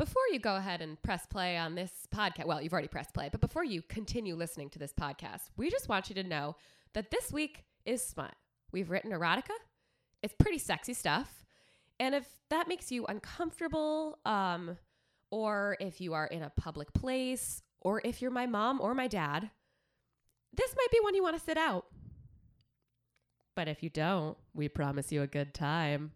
Before you go ahead and press play on this podcast, well, you've already pressed play, but before you continue listening to this podcast, we just want you to know that this week is smut. We've written erotica. It's pretty sexy stuff. And if that makes you uncomfortable, um, or if you are in a public place, or if you're my mom or my dad, this might be one you want to sit out. But if you don't, we promise you a good time.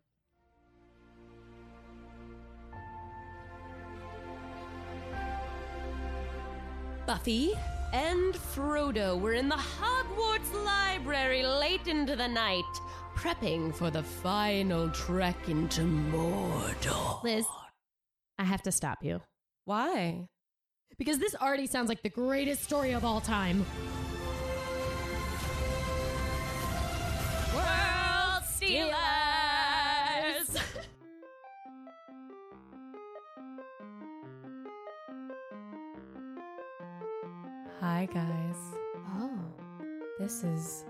Buffy and Frodo were in the Hogwarts library late into the night, prepping for the final trek into Mordor. Liz, I have to stop you Why? because this already sounds like the greatest story of all time. World Stealers! Hi, guys. Oh, This is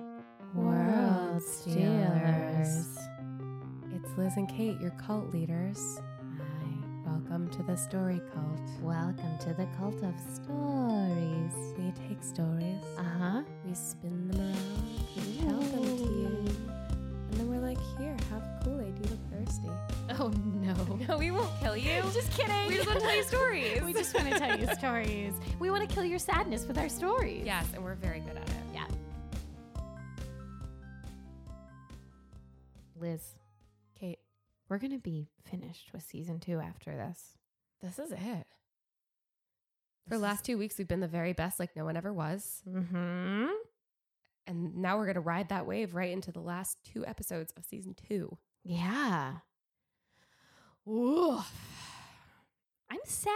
World Stealers. It's Liz and Cait, your cult leaders. Hi. Welcome to the story cult. Welcome to the cult of stories. We take stories, Uh huh. we spin them around, we tell them to you, and then we're like, here, have Kool Aid. You look thirsty. Oh no. No, we won't kill you. Just kidding. We just want to tell you stories. we just want to tell you stories. We want to kill your sadness with our stories. yes, and we're very good at it. Yeah. Liz, Cait, we're going to be finished with season two after this. this is it. For the last two weeks, we've been the very best, like no one ever was. Mm-hmm. And now we're going to ride that wave right into the last two episodes of season two. Yeah. Ooh. I'm sad.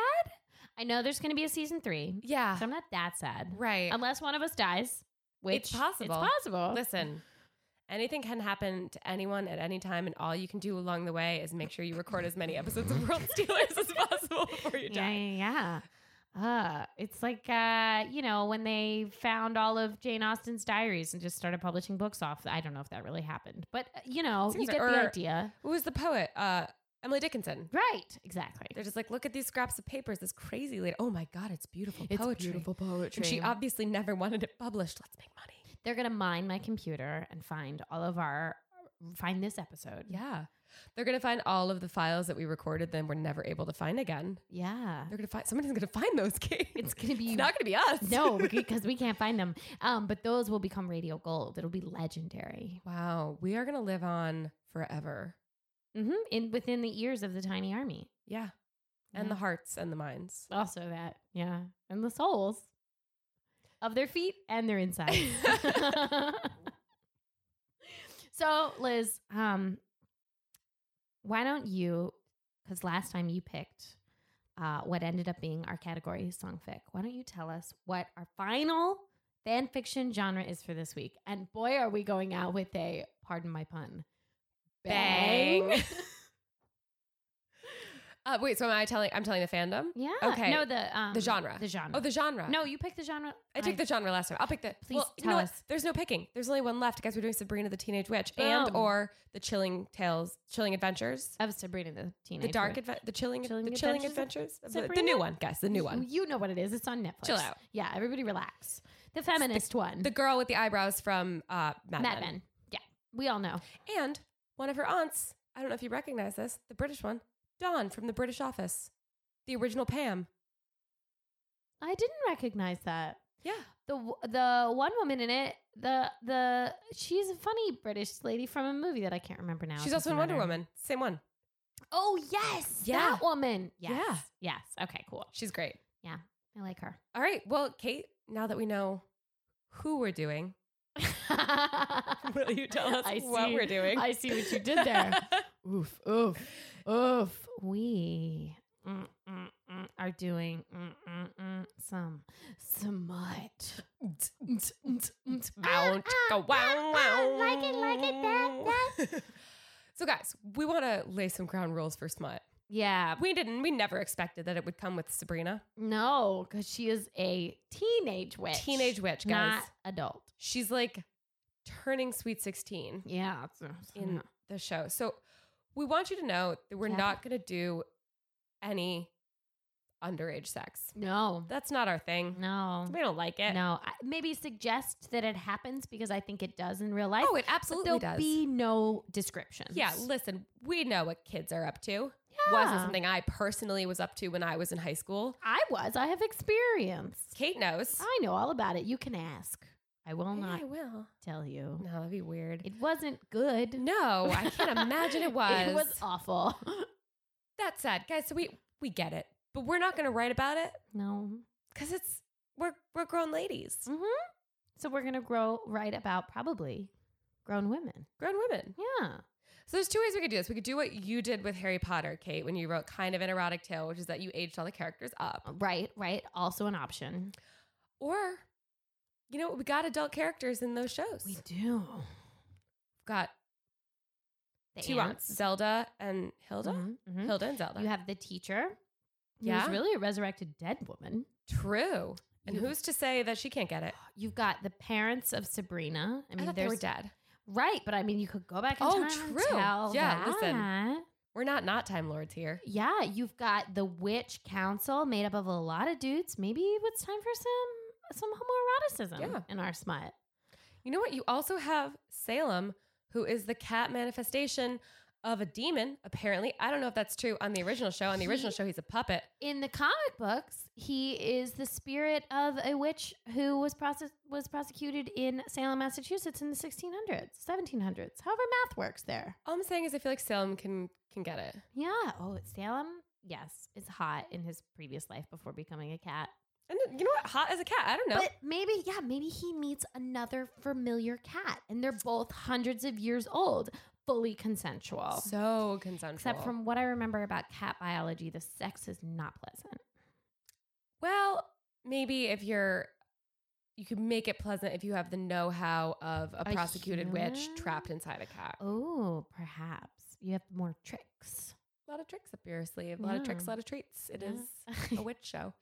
I know there's going to be a season three, Yeah. so I'm not that sad. Right. Unless one of us dies, which It's possible. It's possible. Listen, anything can happen to anyone at any time, and all you can do along the way is make sure you record as many episodes of World Stealers as possible before you die. yeah, yeah. Uh, it's like uh, you know when they found all of Jane Austen's diaries and just started publishing books off. I don't know if that really happened, but uh, you know, Seems you get like- the idea, Who was the poet? Emily Dickinson. right? Exactly. They're just like, look at these scraps of papers. This crazy lady. Oh my God, it's beautiful It's poetry. beautiful poetry. And she obviously never wanted it published. Let's make money. They're gonna mine my computer and find all of our find this episode. Yeah. They're gonna find all of the files that we recorded, then we're never able to find again. Yeah. They're gonna find somebody's gonna find those games. It's gonna be It's not gonna be us. no, because we can't find them. Um, but those will become radio gold. It'll be legendary. wow. We are gonna live on forever. Hmm In within the ears of the tiny army. Yeah. And Yeah. the hearts and the minds. Also that, yeah, and the souls of their feet and their insides. so, Liz, um, why don't you? Because last time you picked uh, what ended up being our category, song fic. Why don't you tell us what our final fan fiction genre is for this week? And boy, are we going out with a pardon my pun, Bang. Uh, wait, so am I telling? I'm telling the fandom. Yeah. Okay. No, the um, The genre. The genre. Oh, the genre. no, you pick the genre. I took the genre last time. I'll pick the. Please well, you tell know what? us. There's no picking. There's only one left, guys. We're doing Sabrina the Teenage Witch and or the Chilling Tales, Chilling Adventures, of Sabrina the Teenage Witch. the Dark, adve- the Chilling, Chilling the Chilling Adventures Adventures, the, the new one, guys, the new one. You know what it is. It's on Netflix. Chill out. Yeah, everybody relax. The feminist one. The girl with the eyebrows from uh, Mad, Mad Men. Men. Yeah, we all know. and one of her aunts. I don't know if you recognize this, the British one, Dawn from the British Office, the original Pam. I didn't recognize that. Yeah, The the one woman in it, the the she's a funny British lady from a movie that I can't remember now. she's also in Wonder. Woman. Same one. Oh yes, Yeah. that woman. Yes. Yeah. Yes. Okay. Cool. She's great. Yeah. I like her. All right. Well, Cait, now that we know who we're doing, will you tell us I what see- we're doing? I see what you did there. oof, oof, oof. We mm, mm, mm, are doing some smut. Wow, chicka, wow, wow. Like it, like it, that, that, so, guys, we want to lay some ground rules for smut. Yeah. We didn't. We never expected that it would come with Sabrina, No, because she is a teenage witch. teenage witch, guys. not adult. She's like turning sweet sixteen Yeah. it's- in the show. So, we want you to know that we're Yeah. not going to do any underage sex. no, That's not our thing. no, We don't like it. no. I, maybe suggest that it happens because I think it does in real life. Oh, it absolutely there'll does. be no descriptions. Yeah, listen, we know what kids are up to. Wasn't something I personally was up to when I was in high school. I was. I have experience. Cait knows. I know all about it. You can ask. I will Yeah, not I will. tell you. No, that'd be weird. It wasn't good. no, I can't imagine it was. It was awful. That's sad, guys. So we we get it, but we're not going to write about it no. because it's we're we're grown ladies, Mm-hmm. So we're gonna grow right about probably grown women. grown women. Yeah. So there's two ways we could do this. We could do what you did with Harry Potter, Cait, when you wrote kind of an erotic tale, which is that you aged all the characters up, Right. Right. Also an option. or you know, we got adult characters in those shows. We do. got The two aunts, Zelda and Hilda. Mhm, mhm. Hilda and Zelda. You have the teacher. Yeah. Who's really a resurrected dead woman. True. And You- who's to say that she can't get it? You've got the parents of Sabrina. I I, mean, thought they were dead. Right, but I mean, you could go back in Oh, time true. tell Yeah, listen. We're not not time lords here. Yeah, you've got the witch council made up of a lot of dudes. Maybe it's time for some some homoeroticism Yeah. in our smut. You know what? You also have Salem, who is the cat manifestation of a demon, apparently. I don't know if that's true on the original show. On the original show, he's a puppet. In the comic books, he is the spirit of a witch who was process- was prosecuted in Salem, Massachusetts in the 1600s, 1700s. However math works there. All I'm saying is I feel like Salem can can get it. Yeah. Oh, it's Salem. Yes, is hot in his previous life before becoming a cat. And you know what? Hot as a cat. I don't know. But maybe, yeah, maybe he meets another familiar cat, and they're both hundreds of years old, fully consensual. so consensual. Except from what I remember about cat biology, the sex is not pleasant. well, maybe if you're you can make it pleasant if you have the know-how of a A prosecuted witch trapped inside a cat. Oh, perhaps you have more tricks. A lot of tricks up your sleeve. A lot of tricks, a lot of treats. It is Yeah. a witch show.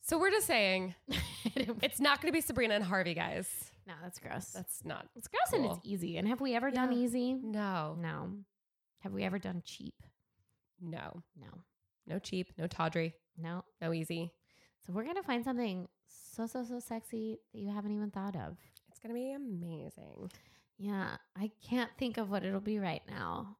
So we're just saying it's not going to be Sabrina and Harvey, guys. No, that's gross. That's not. it's gross and it's easy. And have we ever done Yeah. easy? No, No. Have we ever done cheap? no, No. no cheap, no tawdry, No. no easy. So we're gonna find something so so so sexy that you haven't even thought of. It's going to be amazing. Yeah, I can't think of what it'll be right now.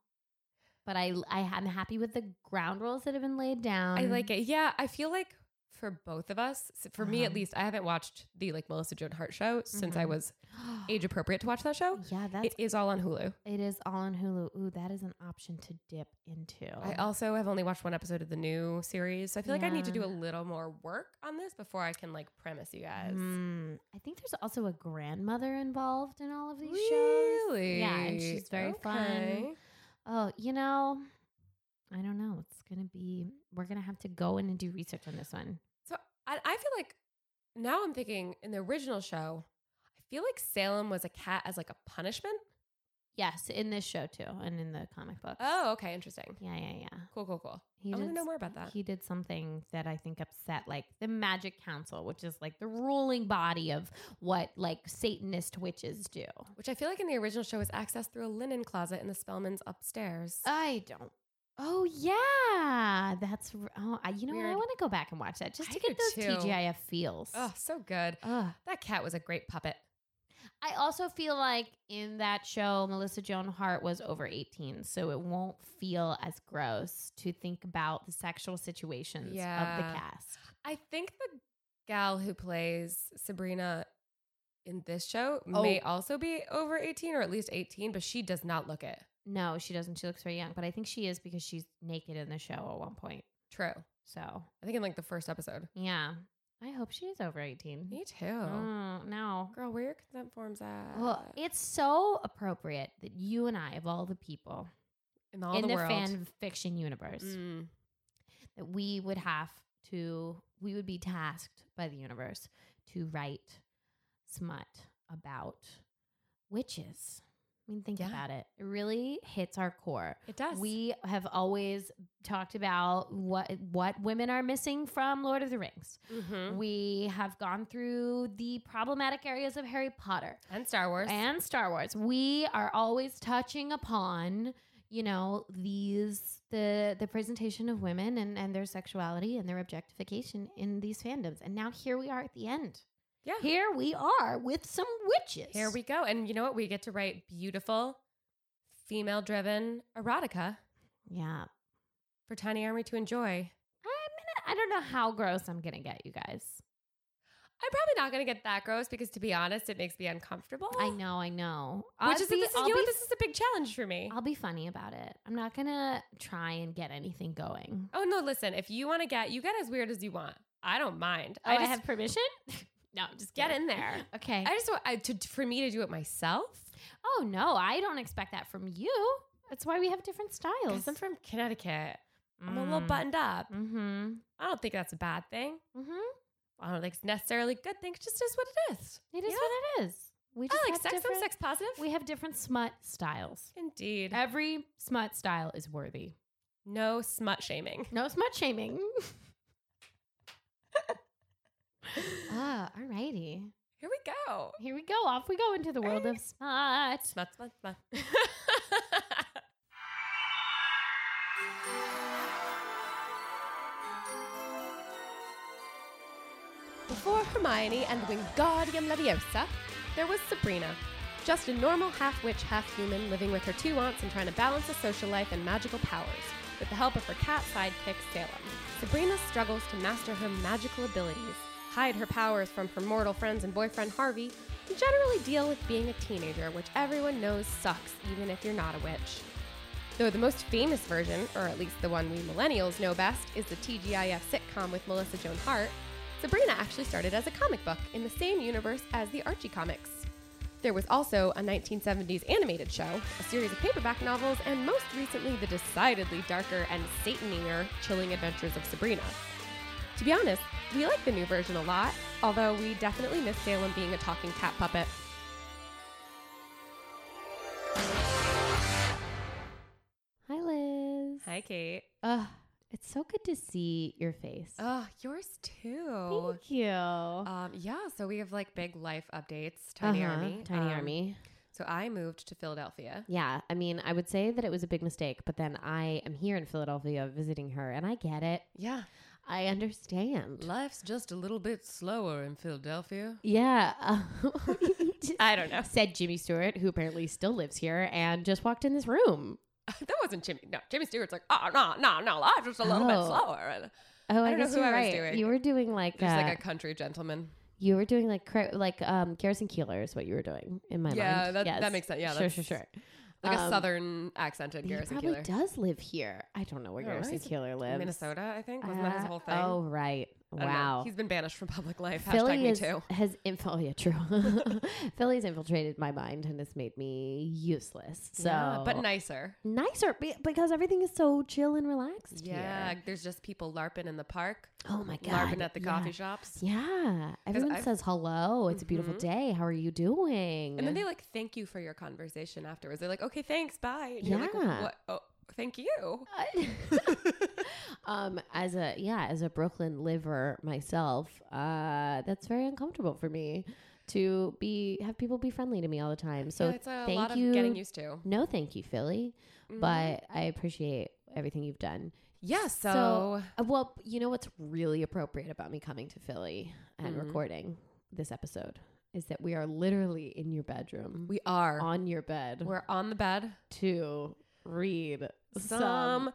But I I am happy with the ground rules that have been laid down. I like it. Yeah, I feel like for both of us, for me at least, I haven't watched the like Melissa Joan Hart show since I Mhm. was age appropriate to watch that show. Yeah, that's It is all on Hulu. it is all on Hulu. Ooh, that is an option to dip into. I also have only watched one episode of the new series. So I feel like I need to do a little more work on this before I can like premise you guys. Mm, I think there's also a grandmother involved in all of these shows. Really? Yeah, and she's very fun. Oh, you know, I don't know. It's gonna be. We're gonna have to go in and do research on this one. So I, I feel like now I'm thinking in the original show, I feel like Salem was a cat as like a punishment. Yes, in this show too, and in the comic book. Oh, okay, interesting. yeah, yeah, yeah. Cool, cool, cool. He I want to know more about that. He did something that I think upset like the Magic Council, which is like the ruling body of what like Satanist witches do. Which I feel like in the original show is accessed through a linen closet in the Spellman's upstairs. I don't. Oh yeah, that's oh. I, you know what? I want to go back and watch that just I to get those too. TGIF feels. oh, so good. Ugh. That cat was a great puppet. I also feel like in that show, Melissa Joan Hart was over 18, so it won't feel as gross to think about the sexual situations of the cast. I think the gal who plays Sabrina in this show Oh. may also be over 18 or at least 18, but she does not look it. No, she doesn't. She looks very young, but I think she is because she's naked in the show at one point. True. So, I think in like the first episode. yeah. I hope she is over 18. Me too. Mm, no. Girl, where your consent forms at? Well, it's so appropriate that you and I, of all the people in all in the, the, world. fan fiction universe, Mm. that we would have to, we would be tasked by the universe to write smut about witches. Mean, think Yeah. about it. It really hits our core. It does. We have always talked about what what women are missing from Lord of the Rings. Mhm. We have gone through the problematic areas of Harry Potter and Star Wars. and Star Wars. We are always touching upon, you know, these the the presentation of women and and their sexuality and their objectification in these fandoms. And now here we are at the end. Yeah. Here we are with some witches. Here we go. And you know what? We get to write beautiful, female driven erotica Yeah. for Tiny Army to enjoy. I'm gonna, I don't know how gross I'm gonna get, you guys. I'm probably not going to get that gross because, to be honest, it makes me uncomfortable. I know, I know. Which I'll is, be- this is, I'll you know be? This is a big challenge for me. I'll be funny about it. I'm not gonna try and get anything going. oh, no, listen. If you want to get, you get as weird as you want. I don't mind. Oh, I, just have permission? no, just get kidding. in there. Okay. I just want I, to, for me to do it myself. oh no, I don't expect that from you. That's why we have different styles. I'm from Connecticut. I'm a little buttoned up. Mm-hmm. I don't think that's a bad thing. Mm-hmm. I don't think it's necessarily a good thing. It just is what it is. It is Yeah. what it is. We just I like sex. I'm sex positive. We have different smut styles. Indeed. Every smut style is worthy. No smut shaming. No smut shaming. ah, alrighty. Here we go. Here we go. Off we go into the world of smut. Smut, smut, smut. Before Hermione and the Wingardium Leviosa, there was Sabrina, just a normal half witch, half human living with her two aunts and trying to balance a social life and magical powers with the help of her cat sidekick Salem. Sabrina struggles to master her magical abilities, hide her powers from her mortal friends and boyfriend Harvey, and generally deal with being a teenager, which everyone knows sucks even if you're not a witch. Though the most famous version, or at least the one we millennials know best, is the TGIF sitcom with Melissa Joan Hart, Sabrina actually started as a comic book in the same universe as the Archie comics. There was also a 1970s animated show, a series of paperback novels, and most recently the decidedly darker and Satanier Chilling Adventures of Sabrina. To be honest, we like the new version a lot, although we definitely miss Salem being a talking cat puppet. Hi, Liz. Hi, Cait. Ugh, it's so good to see your face. Oh, yours too. Thank you. Um, yeah, so we have like big life updates, Tiny Uh-huh, Army. Tiny Um, Army. So I moved to Philadelphia. Yeah, I mean, I would say that it was a big mistake, but then I am here in Philadelphia visiting her, and I get it. Yeah. I understand. Life's just a little bit slower in Philadelphia. Yeah. uh, I don't know. Said Jimmy Stewart, who apparently still lives here and just walked in this room. that wasn't Jimmy. No, Jimmy Stewart's like, oh, no, no, no, life's just a little bit Oh. slower. And Oh, I, I don't know guess who you're I was right. doing. You were doing like Just uh, like a country gentleman. you were doing like like um Garrison Keillor is what you were doing in my Yeah, mind. that- Yes. that makes sense. Yeah, sure, that's- sure, sure. Like a Um, southern accented He Garrison probably Keillor. does live here. I don't know where Oh, Garrison Keillor lives. Minnesota, I think. Wasn't that his Uh, whole thing? Oh, right. I don't know. Wow. He's been banished from public life. Hashtag Philly me is, too. has info. Oh, yeah, true. Philly's infiltrated my mind and has made me useless. So, yeah, but nicer. nicer be- because everything is so chill and relaxed. Yeah, here. there's just people larping in the park, Oh my god. larping at the yeah. coffee shops. Yeah. Everyone I've- says hello. It's a beautiful Mhm. day. How are you doing? And then they like thank you for your conversation afterwards. They're like, okay, thanks, bye. And you're like, Yeah. what? Oh, thank you. um, as a yeah, as a Brooklyn liver myself, uh, that's very uncomfortable for me to be have people be friendly to me all the time. So Yeah, it's a thank lot you. getting used to. no, thank you, Philly, Mhm. but I appreciate everything you've done. yeah, so, So- Uh, well, you know what's really appropriate about me coming to Philly and Mhm. recording this episode is that we are literally in your bedroom, we are. on your bed, We're on the bed. to read Some,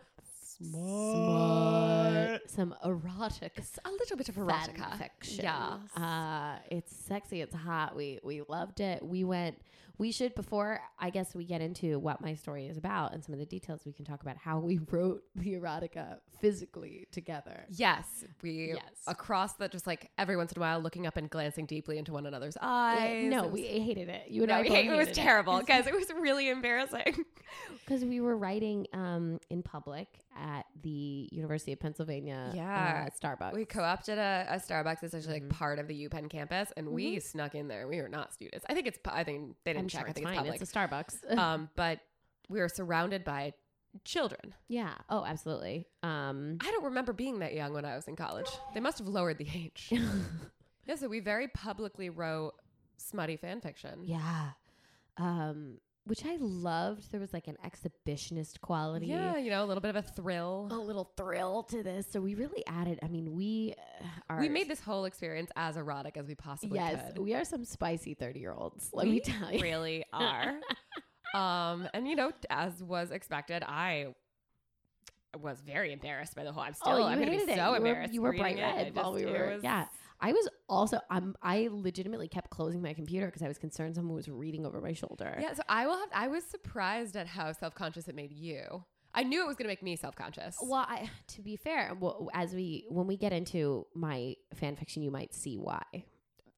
smart, some erotic a little bit of erotica. fiction. Yeah. Uh, it's sexy. It's hot. We we loved it. We went. We should before I guess we get into what my story is about and some of the details. We can talk about how we wrote the erotica physically together. Yes, we Yes. across the just like every once in a while looking up and glancing deeply into one another's eyes. no, was- we hated it. You and no, I hate- it was terrible, guys. It was really embarrassing. because we were writing um, in public at the University of Pennsylvania. Yeah. uh, Starbucks. We co-opted a, a Starbucks. It's actually Mhm. like part of the UPenn campus, and we snuck in there. We were not students. I think it's. I think they didn't I'm check. sure I it's think fine. it's It's public. a Starbucks. um, but we were surrounded by children. yeah. Oh, absolutely. Um, I don't remember being that young when I was in college. They must have lowered the age. yeah, so we very publicly wrote smutty fan fiction. yeah. Um, which I loved. There was like an exhibitionist quality. Yeah, you know, a little bit of a thrill. A little thrill to this. So we really added, I mean, we uh, are. we made this whole experience as erotic as we possibly could Yes, could. we are some spicy 30 year olds. Let We me tell you. really are. um, and you know, as was expected, I was very embarrassed by the whole. I'm still. oh, you I'm gonna be hated it. so you were, embarrassed. you were bright. Red while we were. was- Yeah. I was also, I'm, I legitimately kept closing my computer because I was concerned someone was reading over my shoulder. Yeah, so I will have. I was surprised at how self conscious it made you. I knew it was going to make me self conscious. Well, I, to be fair, well, as we when we get into my fan fiction, you might see why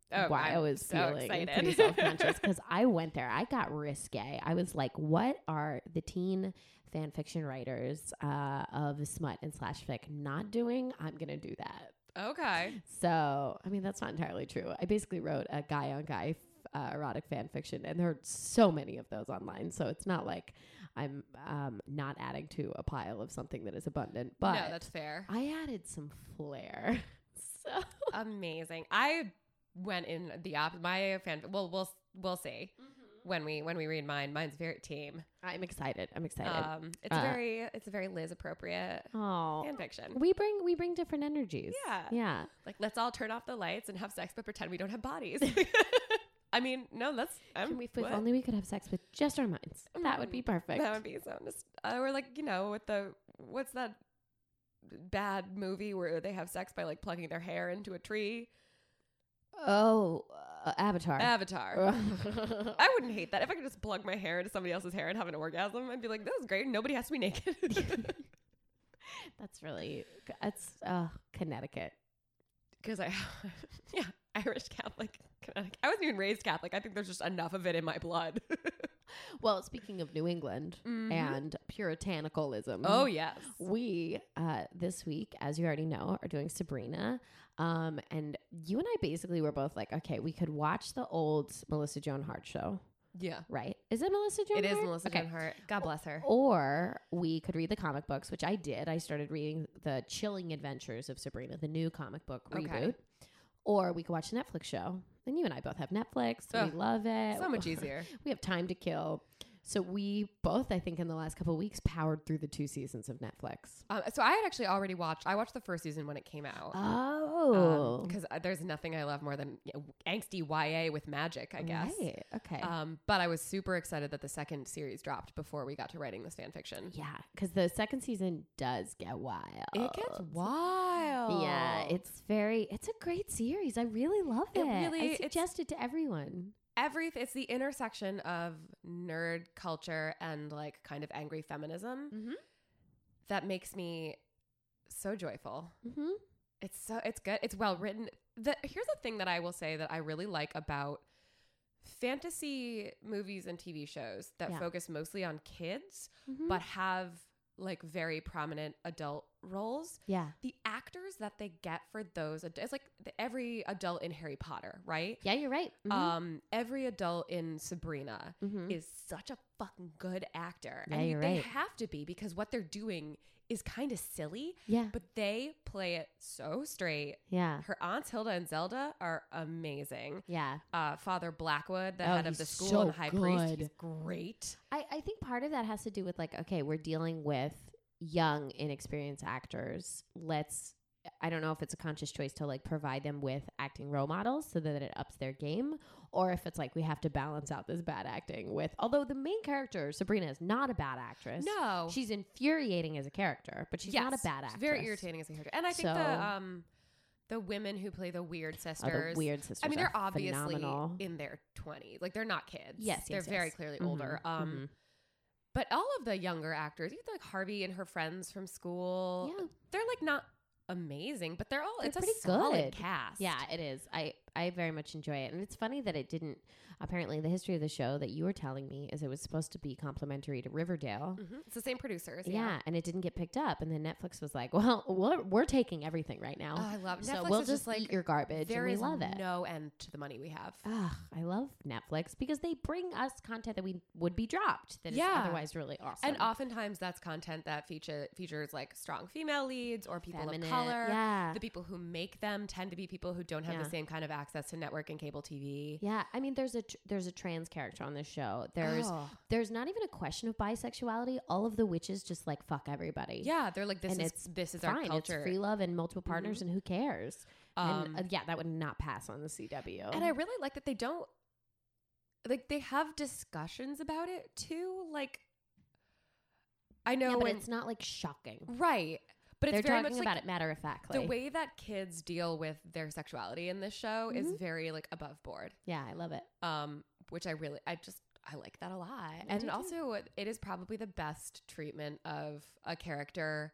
why I I'm was so feeling excited. pretty self conscious because I went there. I got risque. I was like, what are the teen fan fiction writers uh, of smut and slash fic not doing? I'm gonna do that. Okay. So, I mean, that's not entirely true. I basically wrote a guy on guy uh, erotic fan fiction, and there are so many of those online. So it's not like I'm um, not adding to a pile of something that is abundant. But no, that's fair. I added some flair. So Amazing. I went in the op. My fan. Well, we'll we'll see when we when we read mine. Mine's very team. I'm excited. I'm excited. Um, it's Uh, very it's a very Liz appropriate oh, fan fiction. we bring we bring different energies. Yeah. yeah. Like let's all turn off the lights and have sex, but pretend we don't have bodies. I mean, no, that's Can we, if only we could have sex with just our minds. That would be perfect. That would be so. Just, uh, or like you know, with the what's that bad movie where they have sex by like plugging their hair into a tree? Oh, uh, Avatar. Avatar. I wouldn't hate that if I could just plug my hair into somebody else's hair and have an orgasm. I'd be like, this is great. Nobody has to be naked. That's really that's uh, Connecticut. Because I, yeah, Irish Catholic. Connecticut. I wasn't even raised Catholic. I think there's just enough of it in my blood. Well, speaking of New England Mhm. and puritanicalism. oh yes. We uh, this week, as you already know, are doing Sabrina. Um, and you and I basically were both like, okay, we could watch the old Melissa Joan Hart show, Yeah. right? Is it Melissa Joan It is Hart? Melissa Okay. Joan Hart. God bless her. Or we could read the comic books, which I did. I started reading the Chilling Adventures of Sabrina, the new comic book Okay. reboot. Or we could watch a Netflix show. And you and I both have Netflix. Ugh, we love it. So much easier. We have time to kill. So we both, I think, in the last couple of weeks, powered through the two seasons of Netflix. Um, so I had actually already watched. I watched the first season when it came out. Oh, because there's nothing I love more than you know, angsty YA with magic, I guess. Right. Okay. Um, but I was super excited that the second series dropped before we got to writing this fan fiction. yeah, because the second season does get wild. It gets wild. Yeah, it's very. It's a great series. I really love it. It really- I suggest it to everyone. Everything. It's the intersection of nerd culture and like kind of angry feminism Mm-hmm. that makes me so joyful. Mm-hmm. It's so it's good. It's well written. The here's the thing that I will say that I really like about fantasy movies and TV shows that Yeah. focus mostly on kids Mhm. but have like very prominent adult roles. yeah, The actors that they get for those it's like the, every adult in Harry Potter, right? yeah, you're right. Mhm. Um every adult in Sabrina Mhm. is such a fucking good actor. Yeah, and you- they right. have to be because what they're doing is kind of silly, yeah, but they play it so straight. yeah, Her aunts Hilda and Zelda are amazing. yeah. Uh, Father Blackwood, the Oh, head of the school so and high priest, he's great. I, I think part of that has to do with like, okay, we're dealing with young, inexperienced actors. Let's, I don't know if it's a conscious choice to like provide them with acting role models so that it ups their game, or if it's like we have to balance out this bad acting with, although the main character, Sabrina, is not a bad actress. No, She's infuriating as a character, but she's not a Yes, bad actress. Very irritating as a character, and I think So- the um the women who play the weird Oh, sisters. the weird sisters. I mean, they're obviously phenomenal. in their twenties, like they're not kids. Yes, they're yes, very yes. clearly Mhm, older. Um, mhm. But all of the younger actors, even like Harvey and her friends from school, Yeah. they're like not amazing, but they're all They're it's a pretty solid good. cast. Yeah, it is. I I very much enjoy it, and it's funny that it didn't. Apparently, the history of the show that you were telling me is it was supposed to be complimentary to Riverdale. Mhm. it's the same producers. Yeah. Yeah. and it didn't get picked up, and then Netflix was like, "Well, we're, we're taking everything right now, Oh, I love Netflix. so Netflix we'll is just like eat your garbage, there and we is love it." no end to the money we have. Ugh, I love Netflix because they bring us content that we would be dropped that is Yeah. otherwise really awesome. And oftentimes that's content that feature features like strong female leads or people Feminine, of color. Yeah. The people who make them tend to be people who don't have Yeah. the same kind of access to network and cable TV. yeah, I mean, there's a tr- there's a trans character on this show. There's Oh. there's not even a question of bisexuality. All of the witches just like fuck everybody. yeah, they're like this And is it's this is fine. our culture. It's free love and multiple partners, and who cares? Um, and uh, yeah, that would not pass on the CW. and I really like that they don't like they have discussions about it too. Like I know yeah, but when it's not like shocking. right, but They're it's very talking much about like it matter of factly. the way that kids deal with their sexuality in this show is Mhm. very like above board. yeah, I love it. um, which I really, I just, I like that a lot. I and too. also, it is probably the best treatment of a character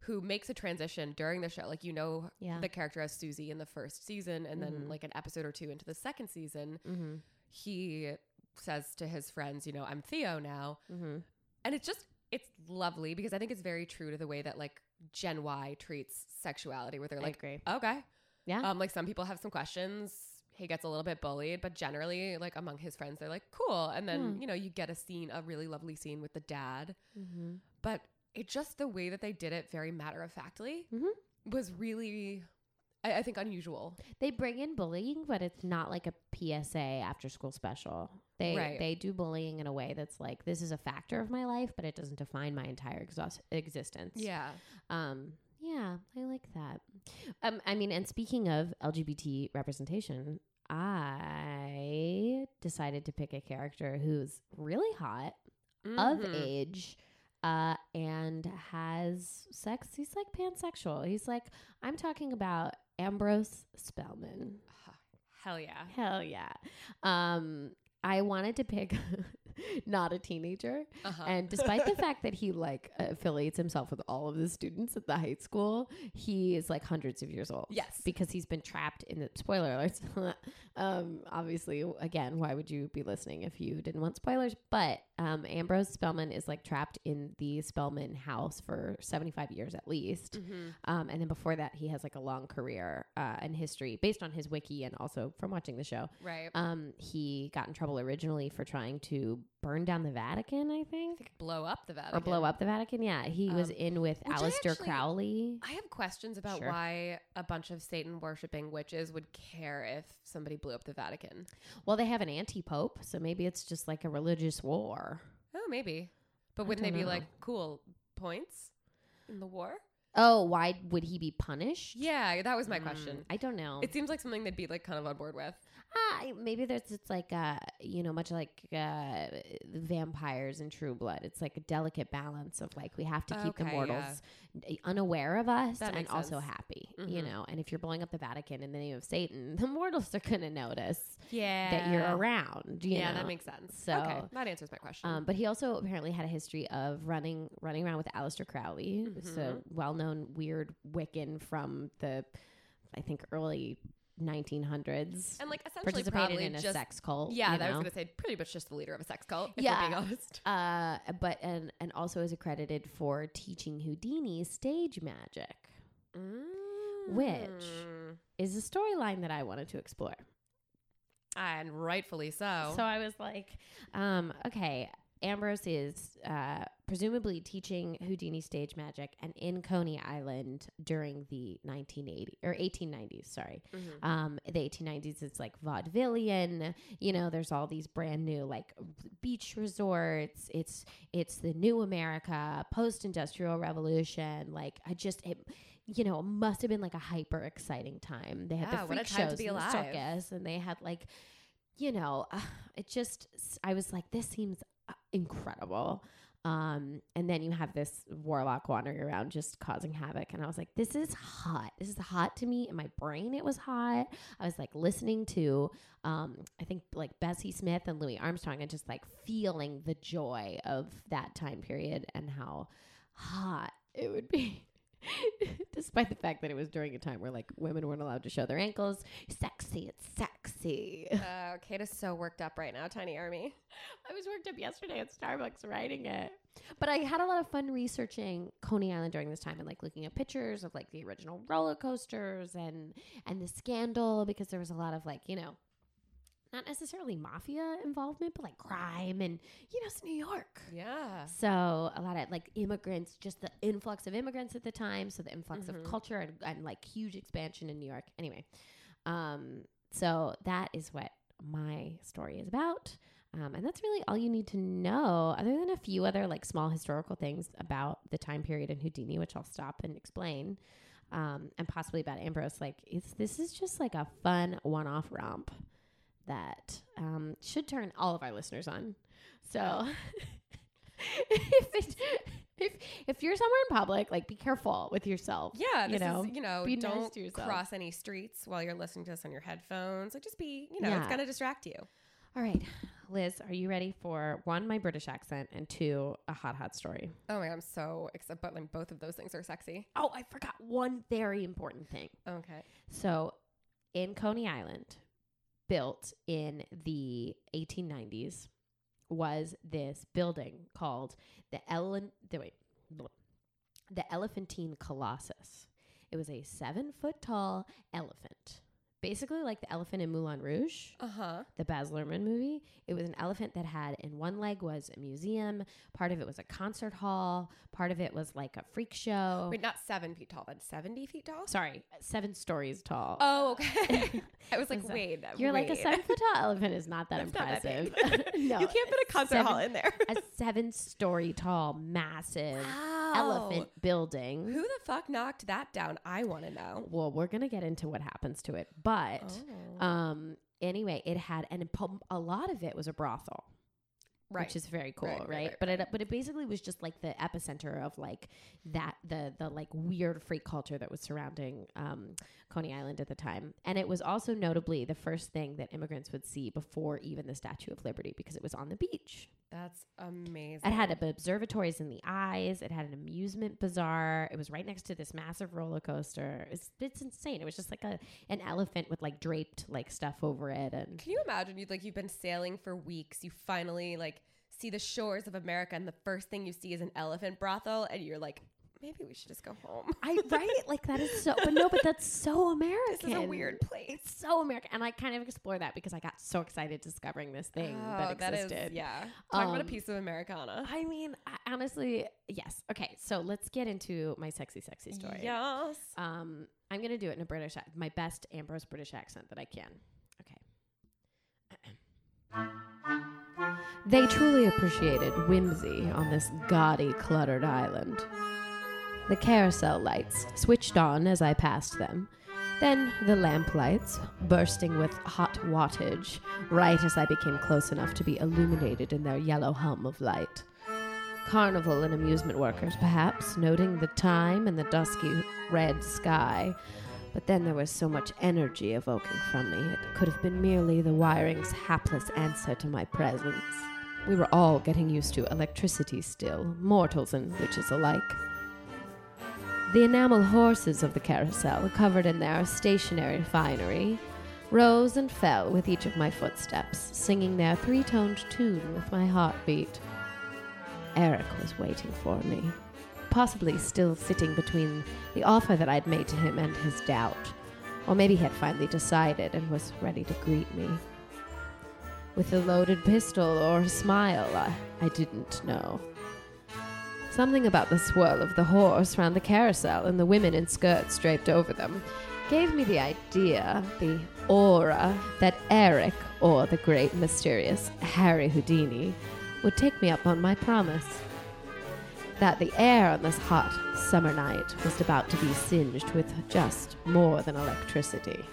who makes a transition during the show. Like, you know, Yeah. the character as Susie in the first season, and Mhm. then like an episode or two into the second season, Mm-hmm. he says to his friends, you know, I'm Theo now. Mm-hmm. And it's just, it's lovely because I think it's very true to the way that like Gen Y treats sexuality, where they're I like, agree. okay. Yeah. Um, like some people have some questions. He gets a little bit bullied, but generally, like among his friends, they're like, cool. And then, Hmm. you know, you get a scene, a really lovely scene with the dad. Mm-hmm. But it just the way that they did it very matter of factly Mhm. was really, I, I think, unusual. They bring in bullying, but it's not like a PSA after school special. They Right. they do bullying in a way that's like this is a factor of my life, but it doesn't define my entire exhaust- existence. Yeah. Um, yeah, I like that. Um, I mean, and speaking of LGBT representation, I decided to pick a character who's really hot, of Mhm. age, uh, and has sex. He's like pansexual. He's like, I'm talking about Ambrose Spellman. Hell yeah. Hell yeah. Um, I wanted to pick not a teenager. Uh-huh. And despite the fact that he like affiliates himself with all of the students at the high school, he is like hundreds of years old. Yes. Because he's been trapped in the spoiler alerts. um, obviously, again, why would you be listening if you didn't want spoilers? But um, Ambrose Spellman is like trapped in the Spellman house for 75 years at least. Mhm. Um, and then before that, he has like a long career uh, and history based on his wiki and also from watching the show. Right. Um, he got in trouble originally for trying to burn down the Vatican, I I think, think blow up the Vatican. or blow up the Vatican. Yeah, he was Um, in with Aleister actually- Crowley. I have questions about Sure. why a bunch of Satan worshipping witches would care if somebody blew up the Vatican. Well, they have an anti-pope, so maybe it's just like a religious war. Oh, maybe. But wouldn't they be know. like cool points in the war? Oh, why would he be punished? Yeah, that was my Mm, question. I don't know. It seems like something they'd be like kind of on board with. Ah, maybe there's it's like uh you know much like uh vampires and True Blood. It's like a delicate balance of like we have to keep the Okay, mortals unaware of us That and makes also sense. happy. you Mhm. know. And if you're blowing up the Vatican in the name of Satan, the mortals are going to notice Yeah. that you're around. You yeah, know? that makes sense. So- okay, that answers my question. Um, but he also apparently had a history of running running around with Aleister Crowley, so Mhm. well known weird Wiccan from the I think early 1900s. and like essentially participated probably in a just sex cult. yeah, that I was gonna say pretty much just the leader of a sex cult. If Yeah. we're being honest. uh, but and and also is accredited for teaching Houdini stage magic. Which- Mm. Is a storyline that I wanted to explore. and rightfully so. So I was like, um, okay, Ambrose is uh, presumably teaching Houdini stage magic and in Coney Island during the 1980 or 1890s, sorry. Mhm. Um, the 1890s, it's like vaudevillian. You know, there's all these brand new like beach resorts. It's it's the new America, post industrial revolution. Like I just it, you know, must have been like a hyper exciting time. They had Yeah, the freak time to shows be and the circus, and they had like, you know, uh, it just. I was like, this seems incredible. Um, and then you have this warlock wandering around just causing havoc. And I was like, this is hot. This is hot to me. In my brain, it was hot. I was like listening to, um, I think like Bessie Smith and Louis Armstrong and just like feeling the joy of that time period and how hot it would be. Despite the fact that it was during a time where like women weren't allowed to show their ankles. Sexy, it's sexy. Uh, Cait is so worked up right now, Tiny Army. I was worked up yesterday at Starbucks writing it. But I had a lot of fun researching Coney Island during this time and like looking at pictures of like the original roller coasters and and the scandal because there was a lot of like, you know, not necessarily mafia involvement, but like crime and you know, it's New York. Yeah. So a lot of like immigrants, just the influx of immigrants at the time. So the influx Mhm. of culture and, and like huge expansion in New York. Anyway, um, so that is what my story is about. Um, and that's really all you need to know, other than a few other like small historical things about the time period in Houdini, which I'll stop and explain, um, and possibly about Ambrose. Like, it's this is just like a fun one-off romp that um, should turn all of our listeners on. So, if, it, if if you're somewhere in public, like be careful with yourself. Yeah, you know, is, you know, be don't yourself. cross any streets while you're listening to this on your headphones. Like, just be, you know, it's gonna distract you. All right, Liz, are you ready for one, my British accent, and two, a hot, hot story? Oh my god, I'm so excited. But like, both of those things are sexy. Oh, I forgot one very important thing. Okay. So, in Coney Island, built in the 1890s, was this building called the Ellen. The, wait, the Elephantine Colossus. It was a seven foot tall elephant, basically like the elephant in Moulin Rouge Uh huh. the Baz Luhrmann movie. It was an elephant that had in one leg was a museum, part of it was a concert hall, part of it was like a freak show. Wait, not seven feet tall, but seventy feet tall. Sorry, seven stories tall. Oh, okay. I was like, Listen, wait, You're like a seven foot tall elephant is not that That's not that impressive. no, you can't put a concert seven- hall in there. a seven story tall, massive Wow. elephant building. Who the fuck knocked that down? I want to know. Well, we're gonna get into what happens to it, but Oh. um, anyway, it had and a lot of it was a brothel. Right. which is very cool, Right, right? right, but it but it basically was just like the epicenter of like that the the like weird freak culture that was surrounding um, Coney Island at the time, and it was also notably the first thing that immigrants would see before even the Statue of Liberty because it was on the beach. That's amazing. It had observatories in the eyes. It had an amusement bazaar. It was right next to this massive roller coaster. It's it's insane. It was just like a an elephant with like draped like stuff over it and Can you imagine? You like you've been sailing for weeks. You finally like see the shores of America, and the first thing you see is an elephant brothel, and you're like, maybe we should just go home. I right like that is so but no but that's so American. this is a weird place. It's so American, and I kind of explore that because I got so excited discovering this thing that Oh, existed. yeah. Talk about a Um, piece of Americana. I mean, I, honestly, yes. Okay, so let's get into my sexy, sexy story. Yes. Um, I'm gonna do it in a British, my best Ambrose British accent that I can. Okay. They truly appreciated whimsy on this gaudy, cluttered island. The carousel lights switched on as I passed them. Then the lamp lights, bursting with hot wattage, right as I became close enough to be illuminated in their yellow hum of light. Carnival and amusement workers, perhaps, noting the time and the dusky red sky. But then there was so much energy evoking from me, it could have been merely the wiring's hapless answer to my presence. We were all getting used to electricity still, mortals and witches alike. The enamel horses of the carousel, covered in their stationary finery, rose and fell with each of my footsteps, singing their three toned tune with my heartbeat. Eric was waiting for me, possibly still sitting between the offer that I'd made to him and his doubt. Or maybe he had finally decided and was ready to greet me. With a loaded pistol or a smile, I, I didn't know. Something about the swirl of the horse round the carousel and the women in skirts draped over them gave me the idea, the aura, that Eric, or the great mysterious Harry Houdini, would take me up on my promise. That the air on this hot summer night was about to be singed with just more than electricity.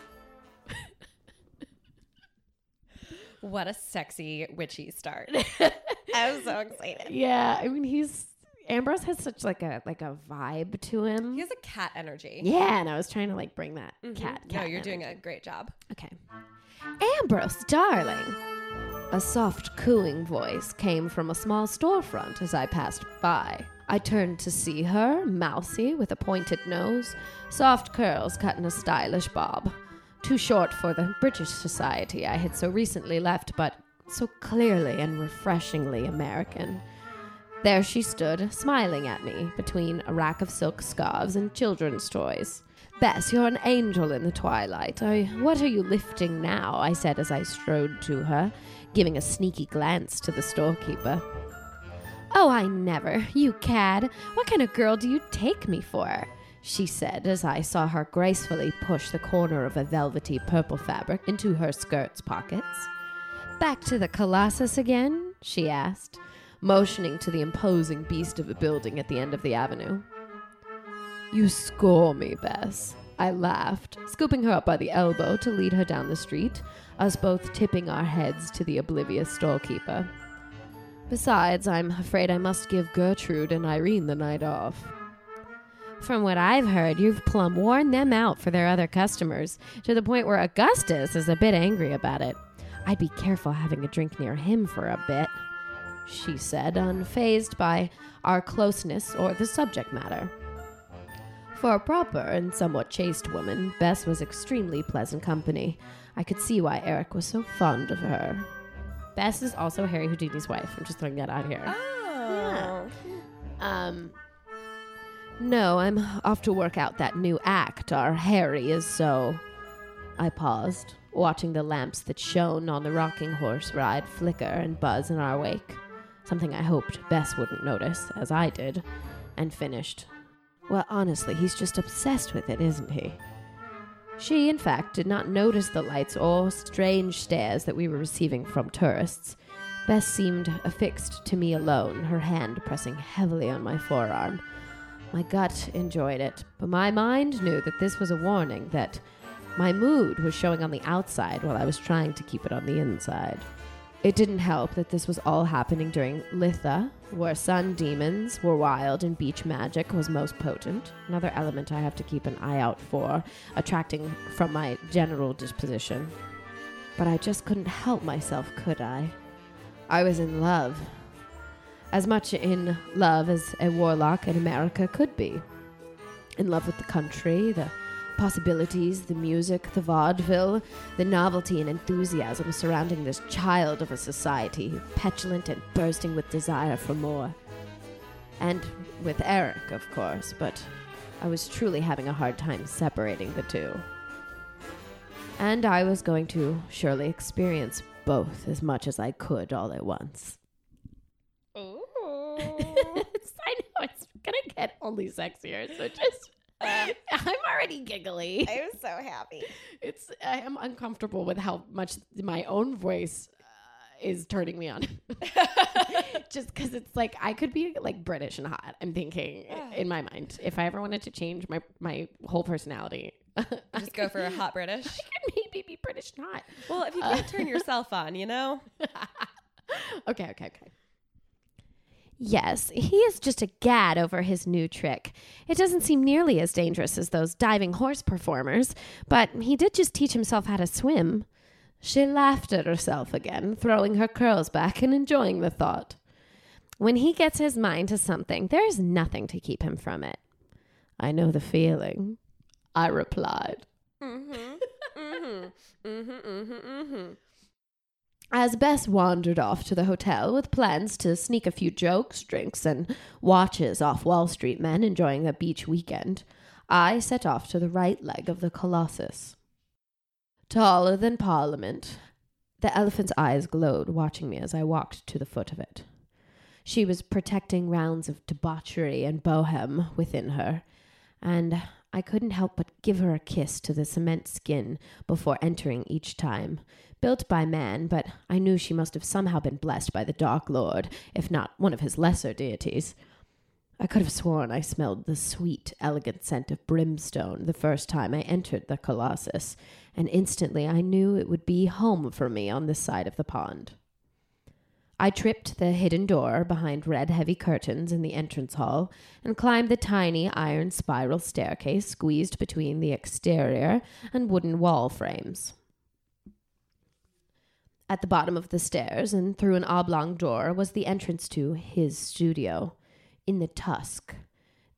What a sexy witchy start. I'm so excited. Yeah, I mean he's Ambrose has such like a like a vibe to him. He has a cat energy. yeah, and I was trying to like bring that Mhm. cat. No, you're doing a great job. Okay. Ambrose, darling. A soft cooing voice came from a small storefront as I passed by. I turned to see her, mousy, with a pointed nose, soft curls cut in a stylish bob. Too short for the British society I had so recently left, but so clearly and refreshingly American. There she stood, smiling at me between a rack of silk scarves and children's toys. Bess, you're an angel in the twilight. I, what are you lifting now? I said as I strode to her, giving a sneaky glance to the storekeeper. Oh, I never. You cad. What kind of girl do you take me for? She said as I saw her gracefully push the corner of a velvety purple fabric into her skirt's pockets. Back to the Colossus again? she asked, motioning to the imposing beast of a building at the end of the avenue. You score me, Bess. I laughed, scooping her up by the elbow to lead her down the street, us both tipping our heads to the oblivious storekeeper. Besides, I'm afraid I must give Gertrude and Irene the night off. From what I've heard, you've plumb worn them out for their other customers, to the point where Augustus is a bit angry about it. I'd be careful having a drink near him for a bit, she said, unfazed by our closeness or the subject matter. For a proper and somewhat chaste woman, Bess was extremely pleasant company. I could see why Eric was so fond of her. Bess is also Harry Houdini's wife. I'm just throwing that out here. Oh. Yeah. Um, no, I'm off to work out that new act. Our Harry is so. I paused, watching the lamps that shone on the rocking horse ride flicker and buzz in our wake. Something I hoped Bess wouldn't notice, as I did, and finished. Well, honestly, he's just obsessed with it, isn't he? She, in fact, did not notice the lights or strange stares that we were receiving from tourists. Bess seemed affixed to me alone, her hand pressing heavily on my forearm. My gut enjoyed it, but my mind knew that this was a warning that my mood was showing on the outside while I was trying to keep it on the inside. It didn't help that this was all happening during Litha, where sun demons were wild and beach magic was most potent. Another element I have to keep an eye out for, attracting from my general disposition. But I just couldn't help myself, could I? I was in love. As much in love as a warlock in America could be. In love with the country, the possibilities, the music, the vaudeville, the novelty and enthusiasm surrounding this child of a society, petulant and bursting with desire for more. And with Eric, of course, but I was truly having a hard time separating the two. And I was going to surely experience both as much as I could all at once. I know it's gonna get only sexier, so just I'm already giggly. I'm so happy. It's I am uncomfortable with how much my own voice uh, is turning me on. Just because it's like I could be like British and hot. I'm thinking in my mind if I ever wanted to change my my whole personality, Just go for a hot British. could maybe be British and hot. Well, if you can't turn yourself on, you know? okay, okay, okay. Yes, he is just a gad over his new trick. It doesn't seem nearly as dangerous as those diving horse performers, but he did just teach himself how to swim. She laughed at herself again, throwing her curls back and enjoying the thought. When he gets his mind to something, there is nothing to keep him from it. I know the feeling, I replied. Mm-hmm. mm-hmm. Mm-hmm. Mm-hmm. Mm-hmm. As Bess wandered off to the hotel with plans to sneak a few jokes, drinks, and watches off Wall Street men enjoying a beach weekend, I set off to the right leg of the Colossus. Taller than Parliament, the elephant's eyes glowed, watching me as I walked to the foot of it. She was protecting rounds of debauchery and bohem within her, and I couldn't help but give her a kiss to the cement skin before entering each time, built by man, but I knew she must have somehow been blessed by the Dark Lord, if not one of his lesser deities. I could have sworn I smelled the sweet, elegant scent of brimstone the first time I entered the Colossus, and instantly I knew it would be home for me on this side of the pond. I tripped the hidden door behind red heavy curtains in the entrance hall and climbed the tiny iron spiral staircase squeezed between the exterior and wooden wall frames. At the bottom of the stairs and through an oblong door was the entrance to his studio, in the tusk,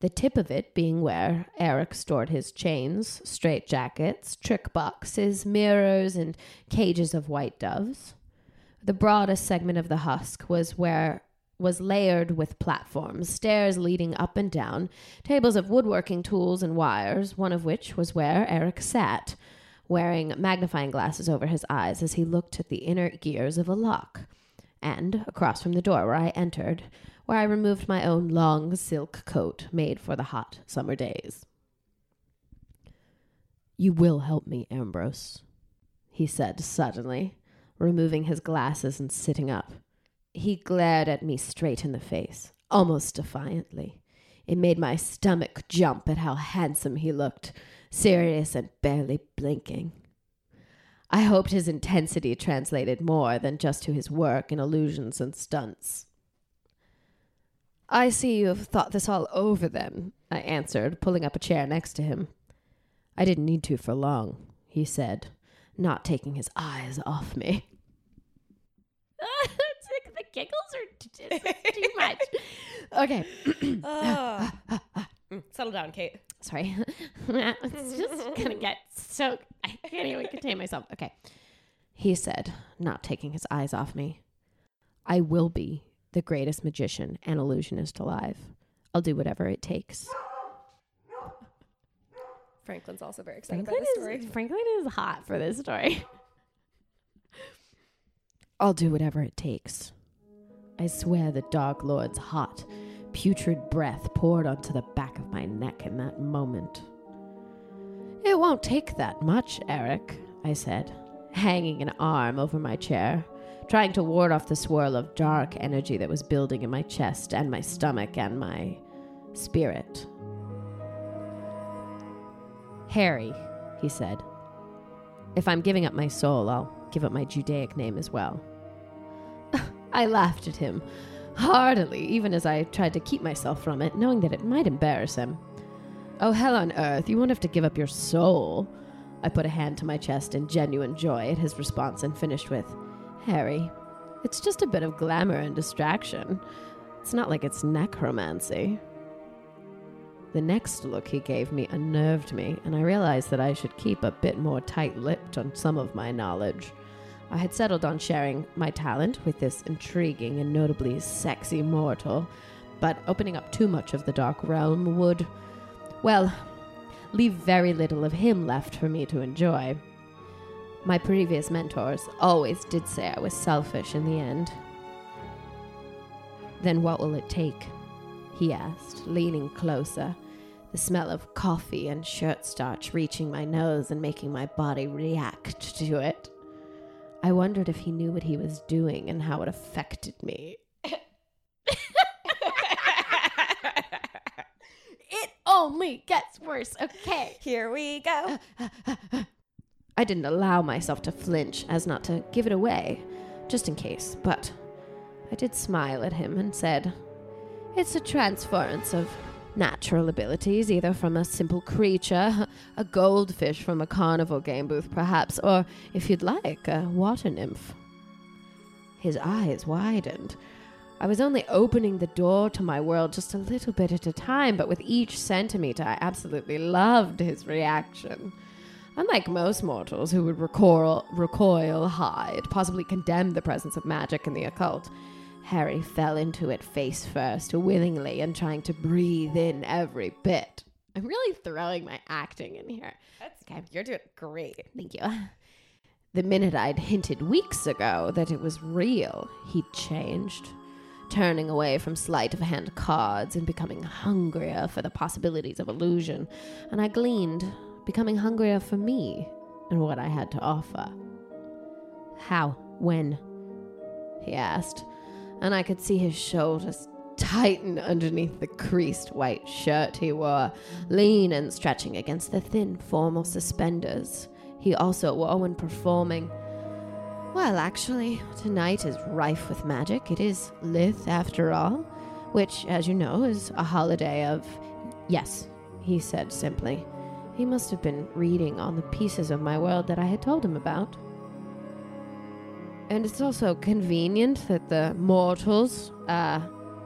the tip of it being where Eric stored his chains, straitjackets, trick boxes, mirrors, and cages of white doves. The broadest segment of the husk was where was layered with platforms, stairs leading up and down, tables of woodworking tools and wires, one of which was where Eric sat, wearing magnifying glasses over his eyes as he looked at the inner gears of a lock. And across from the door where I entered, where I removed my own long silk coat made for the hot summer days. You will help me, Ambrose, he said suddenly, removing his glasses and sitting up. He glared at me straight in the face, almost defiantly. It made my stomach jump at how handsome he looked, serious and barely blinking. I hoped his intensity translated more than just to his work in illusions and stunts. I see you have thought this all over, then, I answered, pulling up a chair next to him. I didn't need to for long, he said, not taking his eyes off me. the giggles are too much. Okay. Mm, Settle down, Cait. Sorry. it's just gonna get so I can't even contain myself. Okay. He said, not taking his eyes off me. I will be the greatest magician and illusionist alive. I'll do whatever it takes. Franklin's also very excited Franklin about the story. is, Franklin is hot for this story. I'll do whatever it takes. I swear the Dark Lord's hot, putrid breath poured onto the back of my neck in that moment. It won't take that much, Eric, I said, hanging an arm over my chair, trying to ward off the swirl of dark energy that was building in my chest and my stomach and my spirit. Harry, he said. If I'm giving up my soul, I'll give up my Judaic name as well. I laughed at him heartily, even as I tried to keep myself from it, knowing that it might embarrass him. Oh, hell on earth, you won't have to give up your soul. I put a hand to my chest in genuine joy at his response and finished with, Harry, it's just a bit of glamour and distraction. It's not like it's necromancy. The next look he gave me unnerved me, and I realized that I should keep a bit more tight lipped on some of my knowledge. I had settled on sharing my talent with this intriguing and notably sexy mortal, but opening up too much of the dark realm would, well, leave very little of him left for me to enjoy. My previous mentors always did say I was selfish in the end. Then what will it take? He asked, leaning closer, the smell of coffee and shirt starch reaching my nose and making my body react to it. I wondered if he knew what he was doing and how it affected me. it only gets worse, okay? Here we go. Uh, uh, uh, I didn't allow myself to flinch as not to give it away, just in case, but I did smile at him and said, It's a transference of natural abilities, either from a simple creature, a goldfish from a carnival game booth, perhaps, or, if you'd like, a water nymph. His eyes widened. I was only opening the door to my world just a little bit at a time, but with each centimeter, I absolutely loved his reaction. Unlike most mortals who would recoil, recoil, hide, possibly condemn the presence of magic in the occult, Harry fell into it face first, willingly, and trying to breathe in every bit. I'm really throwing my acting in here. That's okay. You're doing great. Thank you. The minute I'd hinted weeks ago that it was real, he'd changed, turning away from sleight of hand cards and becoming hungrier for the possibilities of illusion. And I gleaned, becoming hungrier for me and what I had to offer. How? When? He asked, and I could see his shoulders tighten underneath the creased white shirt he wore, lean and stretching against the thin formal suspenders he also wore when performing. Well, actually, tonight is rife with magic. It is Litha, after all, which, as you know, is a holiday of. Yes, he said simply. He must have been reading on the pieces of my world that I had told him about. And it's also convenient that the mortals, uh,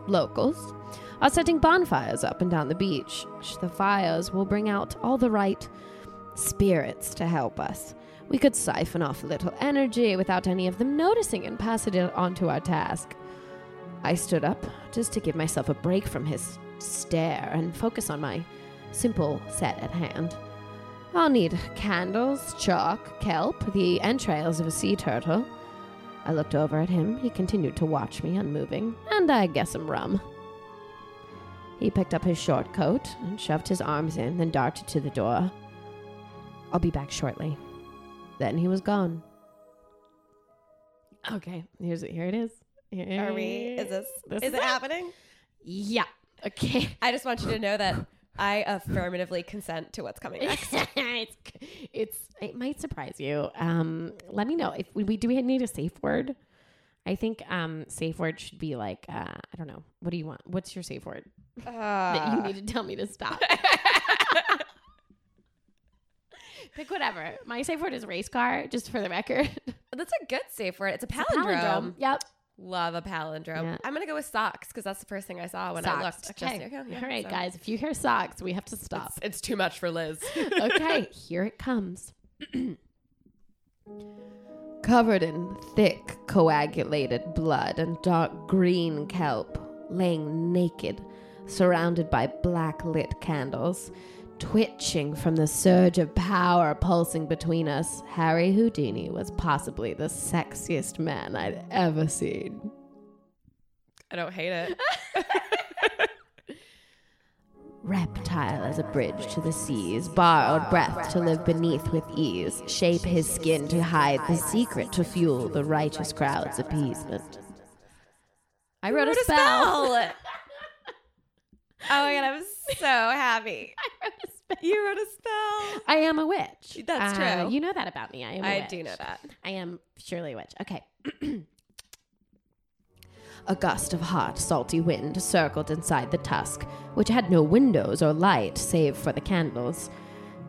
locals, are setting bonfires up and down the beach. The fires will bring out all the right spirits to help us. We could siphon off a little energy without any of them noticing and pass it on to our task. I stood up just to give myself a break from his stare and focus on my simple set at hand. I'll need candles, chalk, kelp, the entrails of a sea turtle. I looked over at him. He continued to watch me, unmoving, and I guess some rum. He picked up his short coat and shoved his arms in, then darted to the door. I'll be back shortly. Then he was gone. Okay, here's it. Here it is. Here Are we? Is this? This is is it it? happening? Yeah. Okay. I just want you to know that I affirmatively consent to what's coming next. it's, it's it might surprise you. Um, let me know if we, we do we need a safe word. I think um safe word should be like uh, I don't know. What do you want? What's your safe word that you Uh, need to tell me to stop? Pick whatever. My safe word is race car, just for the record. that's a good safe word. It's a It's a palindrome. Yep. Love a palindrome. Yeah. I'm gonna go with socks because that's the first thing I saw when I looked. Okay. Yeah, All right, so guys. If you hear socks, we have to stop. It's, it's too much for Liz. okay, here it comes. Covered in thick, coagulated blood and dark green kelp, laying naked, surrounded by black lit candles, twitching from the surge of power pulsing between us, Harry Houdini was possibly the sexiest man I'd ever seen. I don't hate it. Reptile as a bridge to the seas, borrowed breath to live beneath with ease, shape his skin to hide the secret to fuel the righteous crowd's appeasement. I wrote, a spell. oh my god, I'm so happy. You wrote a spell. I am a witch. That's Uh, true. You know that about me. I am. a I witch. I do know that. I am surely a witch. Okay. a gust of hot, salty wind circled inside the tusk, which had no windows or light save for the candles.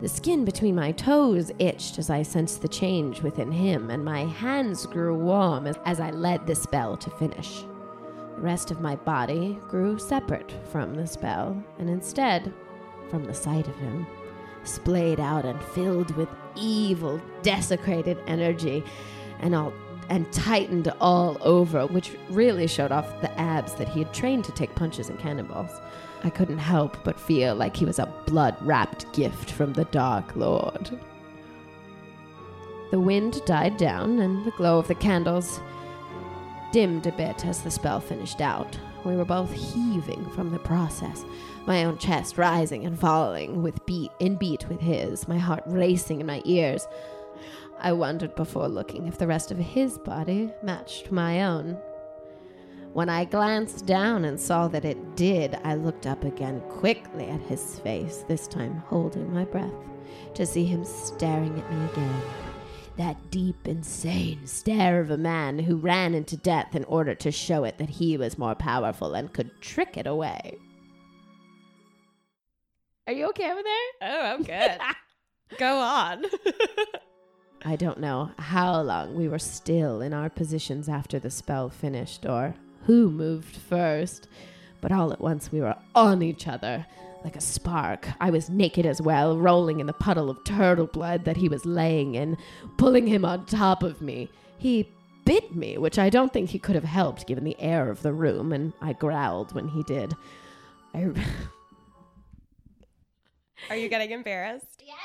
The skin between my toes itched as I sensed the change within him, and my hands grew warm as I led the spell to finish. The rest of my body grew separate from the spell, and instead from the sight of him, splayed out and filled with evil, desecrated energy, and all and tightened all over, which really showed off the abs that he had trained to take punches and cannonballs. I couldn't help but feel like he was a blood wrapped gift from the Dark Lord. The wind died down, and the glow of the candles dimmed a bit as the spell finished out. We were both heaving from the process, my own chest rising and falling with beat in beat with his, my heart racing in my ears. I wondered before looking if the rest of his body matched my own. When I glanced down and saw that it did, I looked up again quickly at his face, this time holding my breath, to see him staring at me again. That deep, insane stare of a man who ran into death in order to show it that he was more powerful and could trick it away. Are you okay over there? Oh, I'm good. Go on. I don't know how long we were still in our positions after the spell finished or who moved first, but all at once we were on each other like a spark. I was naked as well, rolling in the puddle of turtle blood that he was laying in, pulling him on top of me. He bit me, which I don't think he could have helped given the air of the room, and I growled when he did. I. Are you getting embarrassed? Yes.